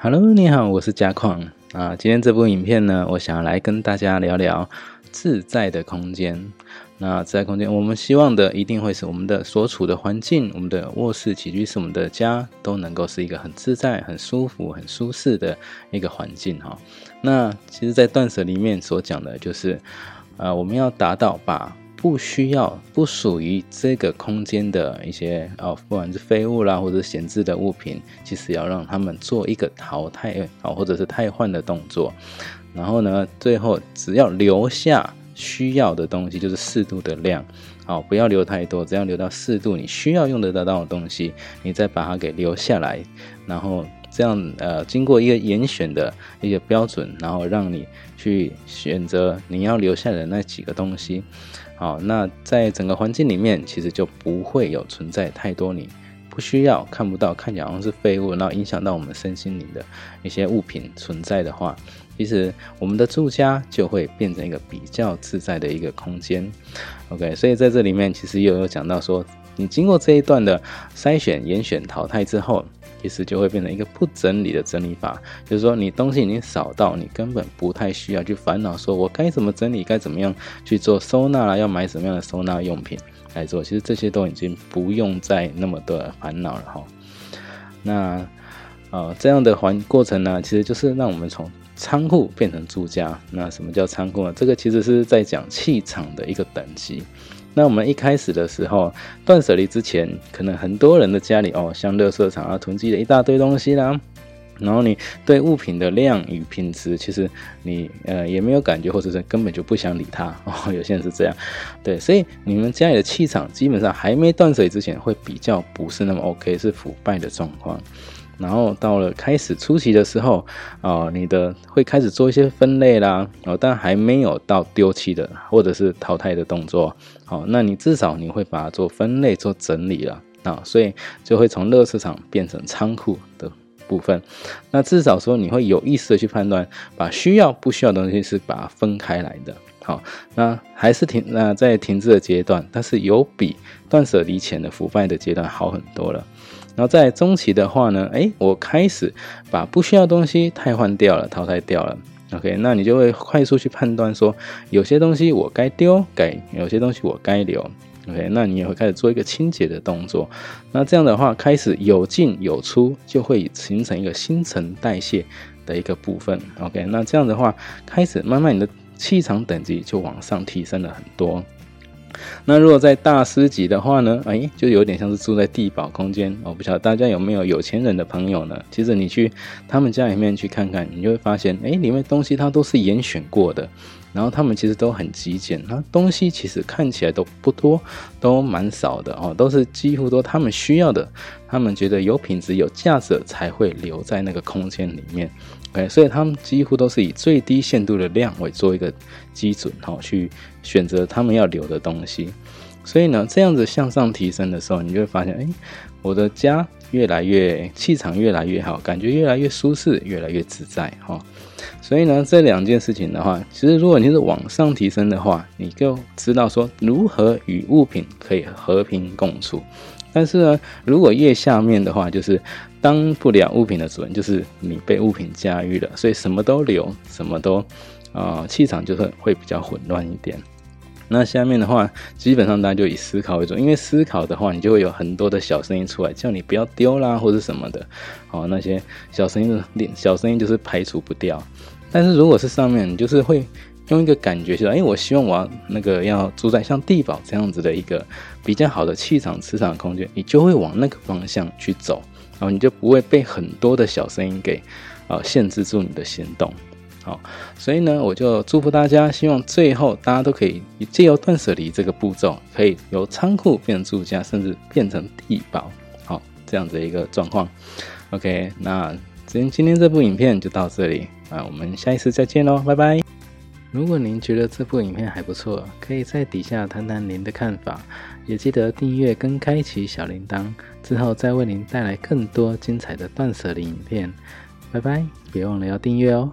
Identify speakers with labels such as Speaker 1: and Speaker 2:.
Speaker 1: Hello，你好，我是嘉矿啊。今天这部影片呢，我想要来跟大家聊聊自在的空间。那自在空间，我们希望的一定会是我们的所处的环境，我们的卧室、起居室、我们的家都能够是一个很自在、很舒服、很舒适的一个环境哈。那其实，在断舍里面所讲的就是，呃，我们要达到把。不需要不属于这个空间的一些哦，不管是废物啦，或者闲置的物品，其实要让他们做一个淘汰啊，或者是汰换的动作。然后呢，最后只要留下需要的东西，就是适度的量，好，不要留太多，只要留到适度，你需要用得到的东西，你再把它给留下来。然后这样呃，经过一个严选的一个标准，然后让你去选择你要留下的那几个东西。好，那在整个环境里面，其实就不会有存在太多你不需要、看不到、看起来好像是废物，然后影响到我们身心灵的一些物品存在的话，其实我们的住家就会变成一个比较自在的一个空间。OK，所以在这里面其实又有讲到说，你经过这一段的筛选、严选、淘汰之后。其实就会变成一个不整理的整理法，就是说你东西已经少到你根本不太需要去烦恼，说我该怎么整理，该怎么样去做收纳了，要买什么样的收纳用品来做。其实这些都已经不用再那么多的烦恼了哈。那呃这样的环过程呢，其实就是让我们从仓库变成住家。那什么叫仓库呢？这个其实是在讲气场的一个等级。那我们一开始的时候断舍离之前，可能很多人的家里哦，像垃圾场啊，囤积了一大堆东西啦。然后你对物品的量与品质，其实你呃也没有感觉，或者是根本就不想理它哦。有些人是这样，对，所以你们家里的气场基本上还没断舍离之前，会比较不是那么 OK，是腐败的状况。然后到了开始初期的时候，啊，你的会开始做一些分类啦，哦，但还没有到丢弃的或者是淘汰的动作，好，那你至少你会把它做分类、做整理了，啊，所以就会从乐市场变成仓库的部分，那至少说你会有意识的去判断，把需要不需要的东西是把它分开来的，好，那还是停那在停滞的阶段，但是有比断舍离前的腐败的阶段好很多了。然后在中期的话呢，哎，我开始把不需要东西汰换掉了，淘汰掉了。OK，那你就会快速去判断说，有些东西我该丢，该有些东西我该留。OK，那你也会开始做一个清洁的动作。那这样的话，开始有进有出，就会形成一个新陈代谢的一个部分。OK，那这样的话，开始慢慢你的气场等级就往上提升了很多。那如果在大师级的话呢？哎，就有点像是住在地堡空间。我不晓得大家有没有有钱人的朋友呢？其实你去他们家里面去看看，你就会发现，哎，里面东西它都是严选过的，然后他们其实都很极简，那东西其实看起来都不多，都蛮少的哦，都是几乎都他们需要的，他们觉得有品质、有价值才会留在那个空间里面。OK，所以他们几乎都是以最低限度的量为做一个基准，哈，去选择他们要留的东西。所以呢，这样子向上提升的时候，你就会发现，哎，我的家越来越气场越来越好，感觉越来越舒适，越来越自在，哈。所以呢，这两件事情的话，其实如果你是往上提升的话，你就知道说如何与物品可以和平共处。但是呢，如果越下面的话，就是当不了物品的主人，就是你被物品驾驭了，所以什么都留，什么都，啊，气场就是会比较混乱一点。那下面的话，基本上大家就以思考为主，因为思考的话，你就会有很多的小声音出来，叫你不要丢啦，或者什么的。哦，那些小声音的，小声音就是排除不掉。但是如果是上面，你就是会。用一个感觉，就是哎，我希望我要那个要住在像地堡这样子的一个比较好的气场、磁场空间，你就会往那个方向去走，然后你就不会被很多的小声音给啊限制住你的行动。好，所以呢，我就祝福大家，希望最后大家都可以借由断舍离这个步骤，可以由仓库变成住家，甚至变成地堡。好，这样子一个状况。OK，那今今天这部影片就到这里啊，我们下一次再见喽，拜拜。如果您觉得这部影片还不错，可以在底下谈谈您的看法，也记得订阅跟开启小铃铛，之后再为您带来更多精彩的断舍离影片。拜拜，别忘了要订阅哦。